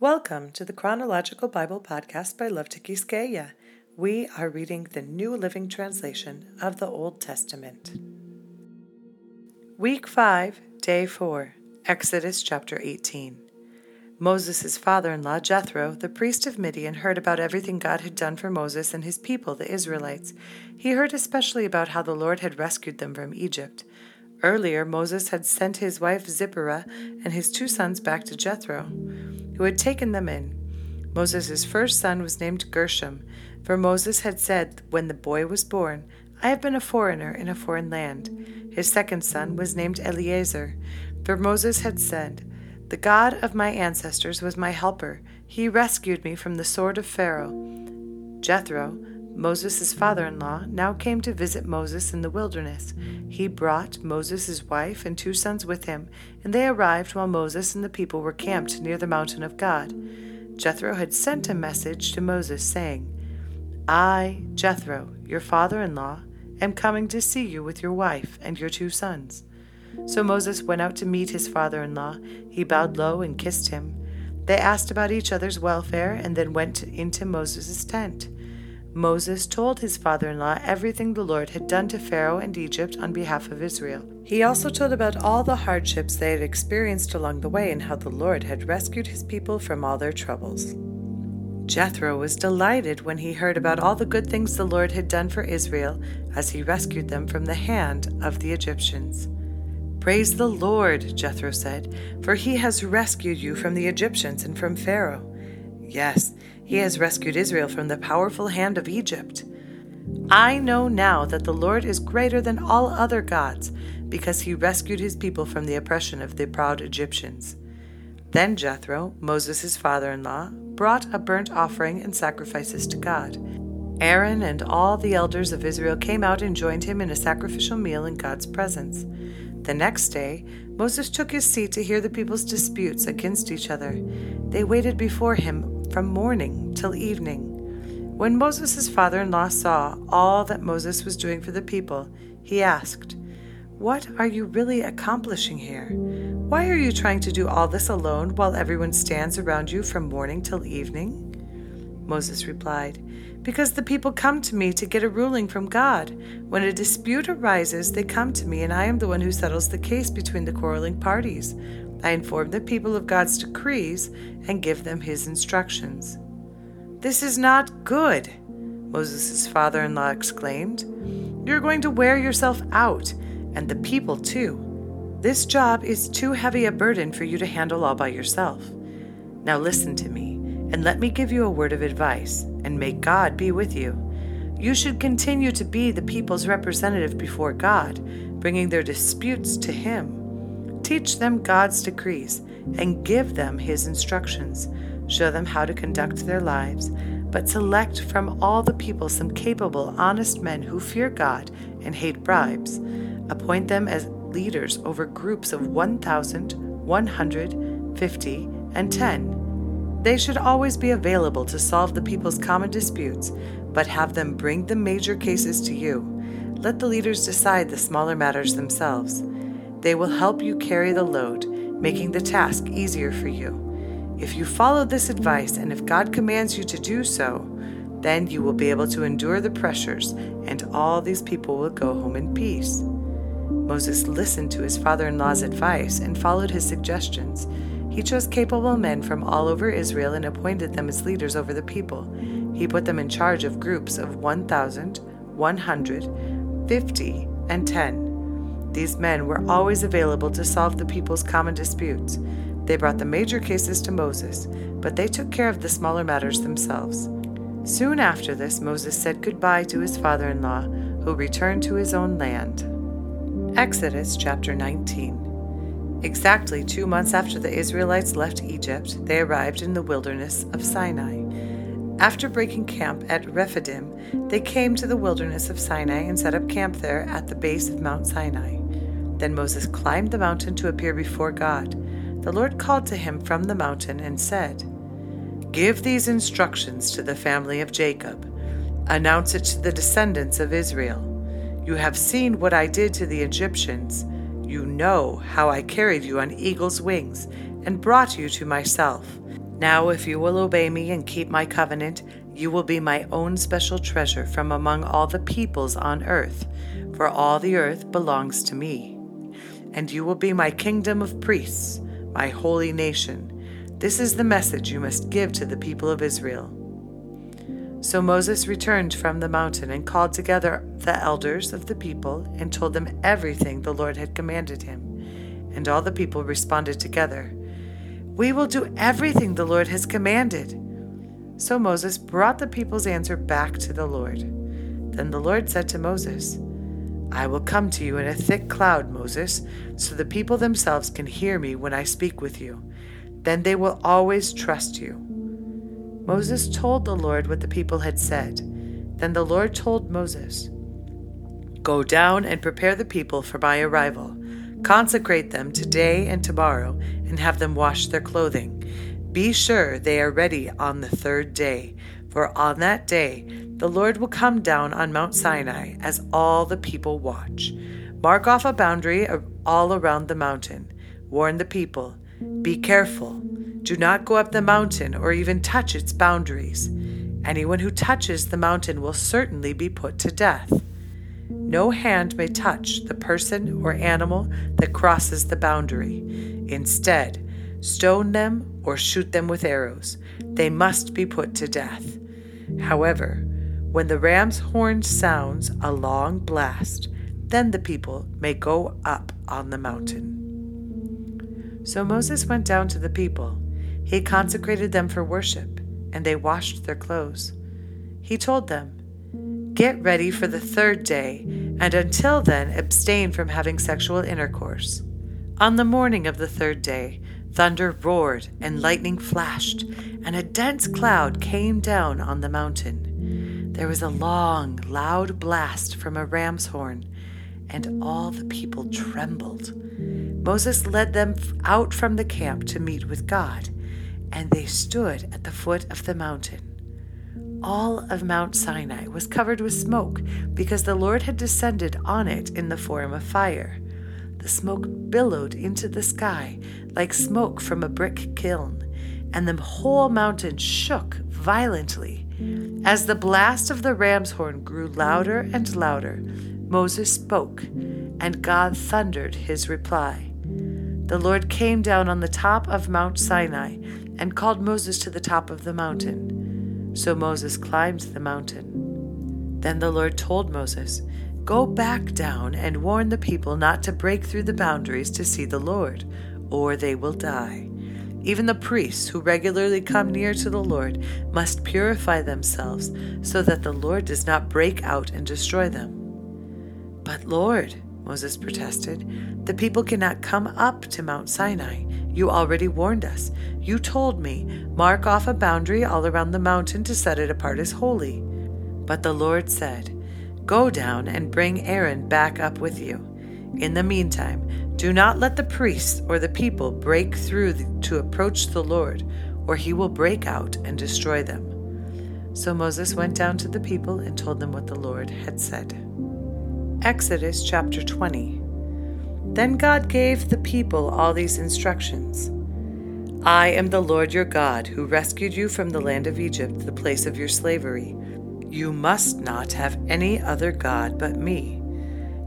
Welcome to the Chronological Bible Podcast by Love Tikiskeya. We are reading the New Living Translation of the Old Testament. Week 5, Day 4, Exodus chapter 18. Moses' father in law, Jethro, the priest of Midian, heard about everything God had done for Moses and his people, the Israelites. He heard especially about how the Lord had rescued them from Egypt. Earlier, Moses had sent his wife Zipporah and his two sons back to Jethro, who had taken them in. Moses' first son was named Gershom, for Moses had said when the boy was born, I have been a foreigner in a foreign land. His second son was named Eliezer, for Moses had said, the God of my ancestors was my helper. He rescued me from the sword of Pharaoh. Jethro, Moses' father in law, now came to visit Moses in the wilderness. He brought Moses' wife and two sons with him, and they arrived while Moses and the people were camped near the mountain of God. Jethro had sent a message to Moses saying, I, Jethro, your father in law, am coming to see you with your wife and your two sons. So Moses went out to meet his father in law. He bowed low and kissed him. They asked about each other's welfare and then went into Moses' tent. Moses told his father in law everything the Lord had done to Pharaoh and Egypt on behalf of Israel. He also told about all the hardships they had experienced along the way and how the Lord had rescued his people from all their troubles. Jethro was delighted when he heard about all the good things the Lord had done for Israel as he rescued them from the hand of the Egyptians. Praise the Lord, Jethro said, for he has rescued you from the Egyptians and from Pharaoh. Yes, he has rescued Israel from the powerful hand of Egypt. I know now that the Lord is greater than all other gods, because he rescued his people from the oppression of the proud Egyptians. Then Jethro, Moses' father in law, brought a burnt offering and sacrifices to God. Aaron and all the elders of Israel came out and joined him in a sacrificial meal in God's presence. The next day, Moses took his seat to hear the people's disputes against each other. They waited before him from morning till evening. When Moses' father in law saw all that Moses was doing for the people, he asked, What are you really accomplishing here? Why are you trying to do all this alone while everyone stands around you from morning till evening? Moses replied, Because the people come to me to get a ruling from God. When a dispute arises, they come to me, and I am the one who settles the case between the quarreling parties. I inform the people of God's decrees and give them his instructions. This is not good, Moses' father in law exclaimed. You're going to wear yourself out, and the people too. This job is too heavy a burden for you to handle all by yourself. Now listen to me and let me give you a word of advice, and may God be with you. You should continue to be the people's representative before God, bringing their disputes to Him. Teach them God's decrees and give them His instructions. Show them how to conduct their lives, but select from all the people some capable, honest men who fear God and hate bribes. Appoint them as leaders over groups of 1,000, 100, 50, and 10 they should always be available to solve the people's common disputes, but have them bring the major cases to you. Let the leaders decide the smaller matters themselves. They will help you carry the load, making the task easier for you. If you follow this advice and if God commands you to do so, then you will be able to endure the pressures, and all these people will go home in peace. Moses listened to his father in law's advice and followed his suggestions. He chose capable men from all over Israel and appointed them as leaders over the people. He put them in charge of groups of 1,000, 100, 50, and 10. These men were always available to solve the people's common disputes. They brought the major cases to Moses, but they took care of the smaller matters themselves. Soon after this, Moses said goodbye to his father in law, who returned to his own land. Exodus chapter 19. Exactly two months after the Israelites left Egypt, they arrived in the wilderness of Sinai. After breaking camp at Rephidim, they came to the wilderness of Sinai and set up camp there at the base of Mount Sinai. Then Moses climbed the mountain to appear before God. The Lord called to him from the mountain and said, Give these instructions to the family of Jacob. Announce it to the descendants of Israel. You have seen what I did to the Egyptians you know how I carried you on eagle's wings and brought you to myself. Now, if you will obey me and keep my covenant, you will be my own special treasure from among all the peoples on earth, for all the earth belongs to me. And you will be my kingdom of priests, my holy nation. This is the message you must give to the people of Israel. So Moses returned from the mountain and called together the elders of the people and told them everything the Lord had commanded him. And all the people responded together, We will do everything the Lord has commanded. So Moses brought the people's answer back to the Lord. Then the Lord said to Moses, I will come to you in a thick cloud, Moses, so the people themselves can hear me when I speak with you. Then they will always trust you. Moses told the Lord what the people had said. Then the Lord told Moses, Go down and prepare the people for my arrival. Consecrate them today and tomorrow, and have them wash their clothing. Be sure they are ready on the third day, for on that day the Lord will come down on Mount Sinai as all the people watch. Mark off a boundary all around the mountain. Warn the people Be careful. Do not go up the mountain or even touch its boundaries. Anyone who touches the mountain will certainly be put to death. No hand may touch the person or animal that crosses the boundary. Instead, stone them, or shoot them with arrows. They must be put to death. However, when the ram's horn sounds a long blast, then the people may go up on the mountain. So Moses went down to the people. He consecrated them for worship, and they washed their clothes. He told them, Get ready for the third day, and until then abstain from having sexual intercourse. On the morning of the third day, Thunder roared and lightning flashed, and a dense cloud came down on the mountain. There was a long, loud blast from a ram's horn, and all the people trembled. Moses led them out from the camp to meet with God, and they stood at the foot of the mountain. All of Mount Sinai was covered with smoke because the Lord had descended on it in the form of fire. The smoke billowed into the sky like smoke from a brick kiln, and the whole mountain shook violently. As the blast of the ram's horn grew louder and louder, Moses spoke, and God thundered his reply. The Lord came down on the top of Mount Sinai and called Moses to the top of the mountain. So Moses climbed the mountain. Then the Lord told Moses, Go back down and warn the people not to break through the boundaries to see the Lord, or they will die. Even the priests who regularly come near to the Lord must purify themselves so that the Lord does not break out and destroy them. But Lord, Moses protested, the people cannot come up to Mount Sinai. You already warned us. You told me, mark off a boundary all around the mountain to set it apart as holy. But the Lord said, Go down and bring Aaron back up with you. In the meantime, do not let the priests or the people break through to approach the Lord, or he will break out and destroy them. So Moses went down to the people and told them what the Lord had said. Exodus chapter 20. Then God gave the people all these instructions. I am the Lord your God, who rescued you from the land of Egypt, the place of your slavery. You must not have any other God but me.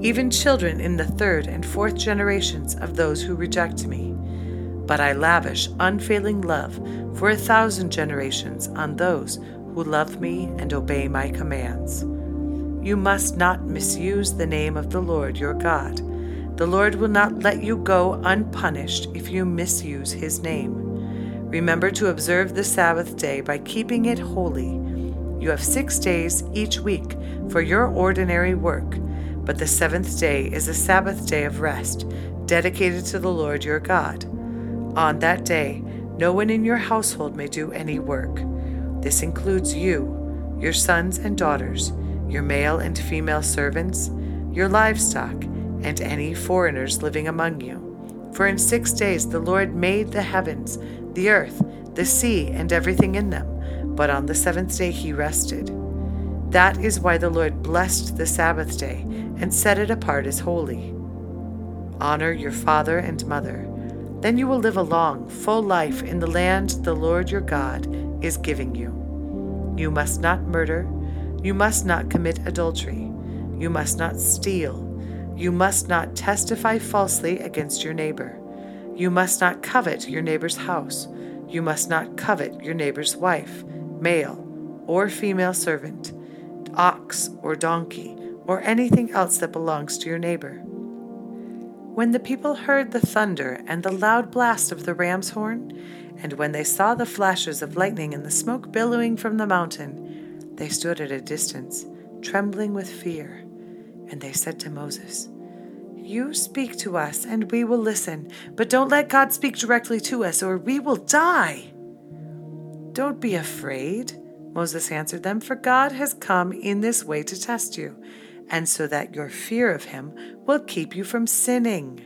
even children in the third and fourth generations of those who reject me. But I lavish unfailing love for a thousand generations on those who love me and obey my commands. You must not misuse the name of the Lord your God. The Lord will not let you go unpunished if you misuse his name. Remember to observe the Sabbath day by keeping it holy. You have six days each week for your ordinary work, but the seventh day is a Sabbath day of rest, dedicated to the Lord your God. On that day, no one in your household may do any work. This includes you, your sons and daughters, your male and female servants, your livestock, and any foreigners living among you. For in six days the Lord made the heavens, the earth, the sea, and everything in them, but on the seventh day he rested. That is why the Lord blessed the Sabbath day and set it apart as holy. Honor your father and mother. Then you will live a long, full life in the land the Lord your God is giving you. You must not murder. You must not commit adultery. You must not steal. You must not testify falsely against your neighbor. You must not covet your neighbor's house. You must not covet your neighbor's wife, male or female servant, ox or donkey, or anything else that belongs to your neighbor. When the people heard the thunder and the loud blast of the ram's horn, and when they saw the flashes of lightning and the smoke billowing from the mountain, they stood at a distance, trembling with fear. And they said to Moses, You speak to us, and we will listen, but don't let God speak directly to us, or we will die. Don't be afraid, Moses answered them, for God has come in this way to test you, and so that your fear of him will keep you from sinning.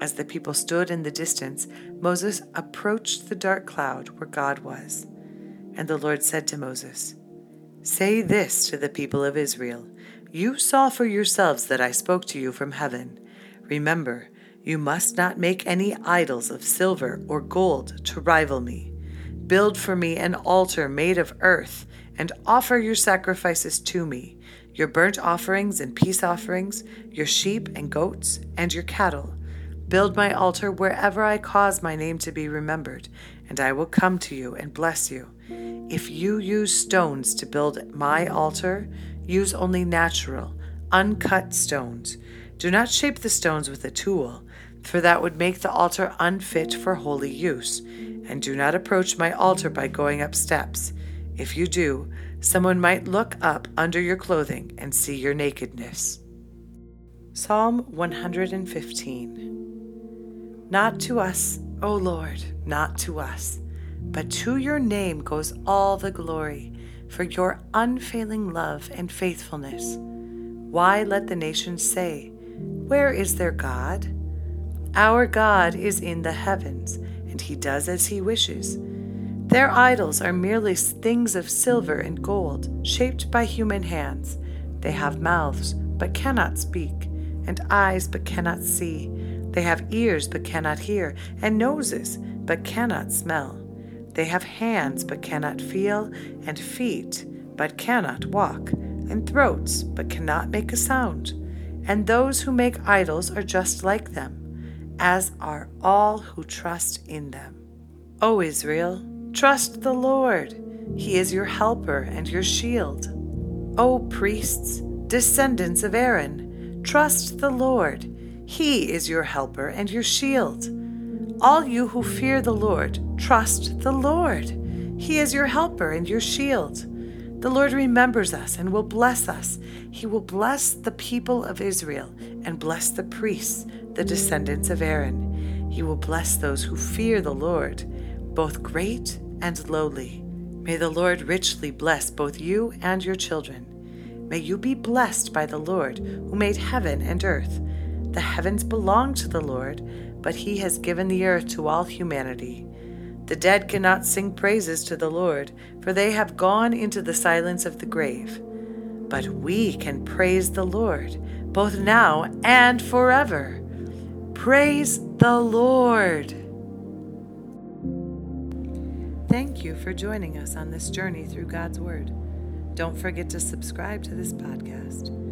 As the people stood in the distance, Moses approached the dark cloud where God was. And the Lord said to Moses, Say this to the people of Israel You saw for yourselves that I spoke to you from heaven. Remember, you must not make any idols of silver or gold to rival me. Build for me an altar made of earth, and offer your sacrifices to me your burnt offerings and peace offerings, your sheep and goats, and your cattle. Build my altar wherever I cause my name to be remembered, and I will come to you and bless you. If you use stones to build my altar, use only natural, uncut stones. Do not shape the stones with a tool, for that would make the altar unfit for holy use. And do not approach my altar by going up steps. If you do, someone might look up under your clothing and see your nakedness. Psalm 115 Not to us, O Lord, not to us but to your name goes all the glory for your unfailing love and faithfulness. Why let the nations say, Where is their God? Our God is in the heavens, and he does as he wishes. Their idols are merely things of silver and gold, shaped by human hands. They have mouths, but cannot speak, and eyes, but cannot see. They have ears, but cannot hear, and noses, but cannot smell. They have hands but cannot feel, and feet but cannot walk, and throats but cannot make a sound. And those who make idols are just like them, as are all who trust in them. O Israel, trust the Lord. He is your helper and your shield. O priests, descendants of Aaron, trust the Lord. He is your helper and your shield. All you who fear the Lord, trust the Lord. He is your helper and your shield. The Lord remembers us and will bless us. He will bless the people of Israel and bless the priests, the descendants of Aaron. He will bless those who fear the Lord, both great and lowly. May the Lord richly bless both you and your children. May you be blessed by the Lord, who made heaven and earth. The heavens belong to the Lord but he has given the earth to all humanity. The dead cannot sing praises to the Lord, for they have gone into the silence of the grave. But we can praise the Lord, both now and forever. Praise the Lord! Thank you for joining us on this journey through God's Word. Don't forget to subscribe to this podcast.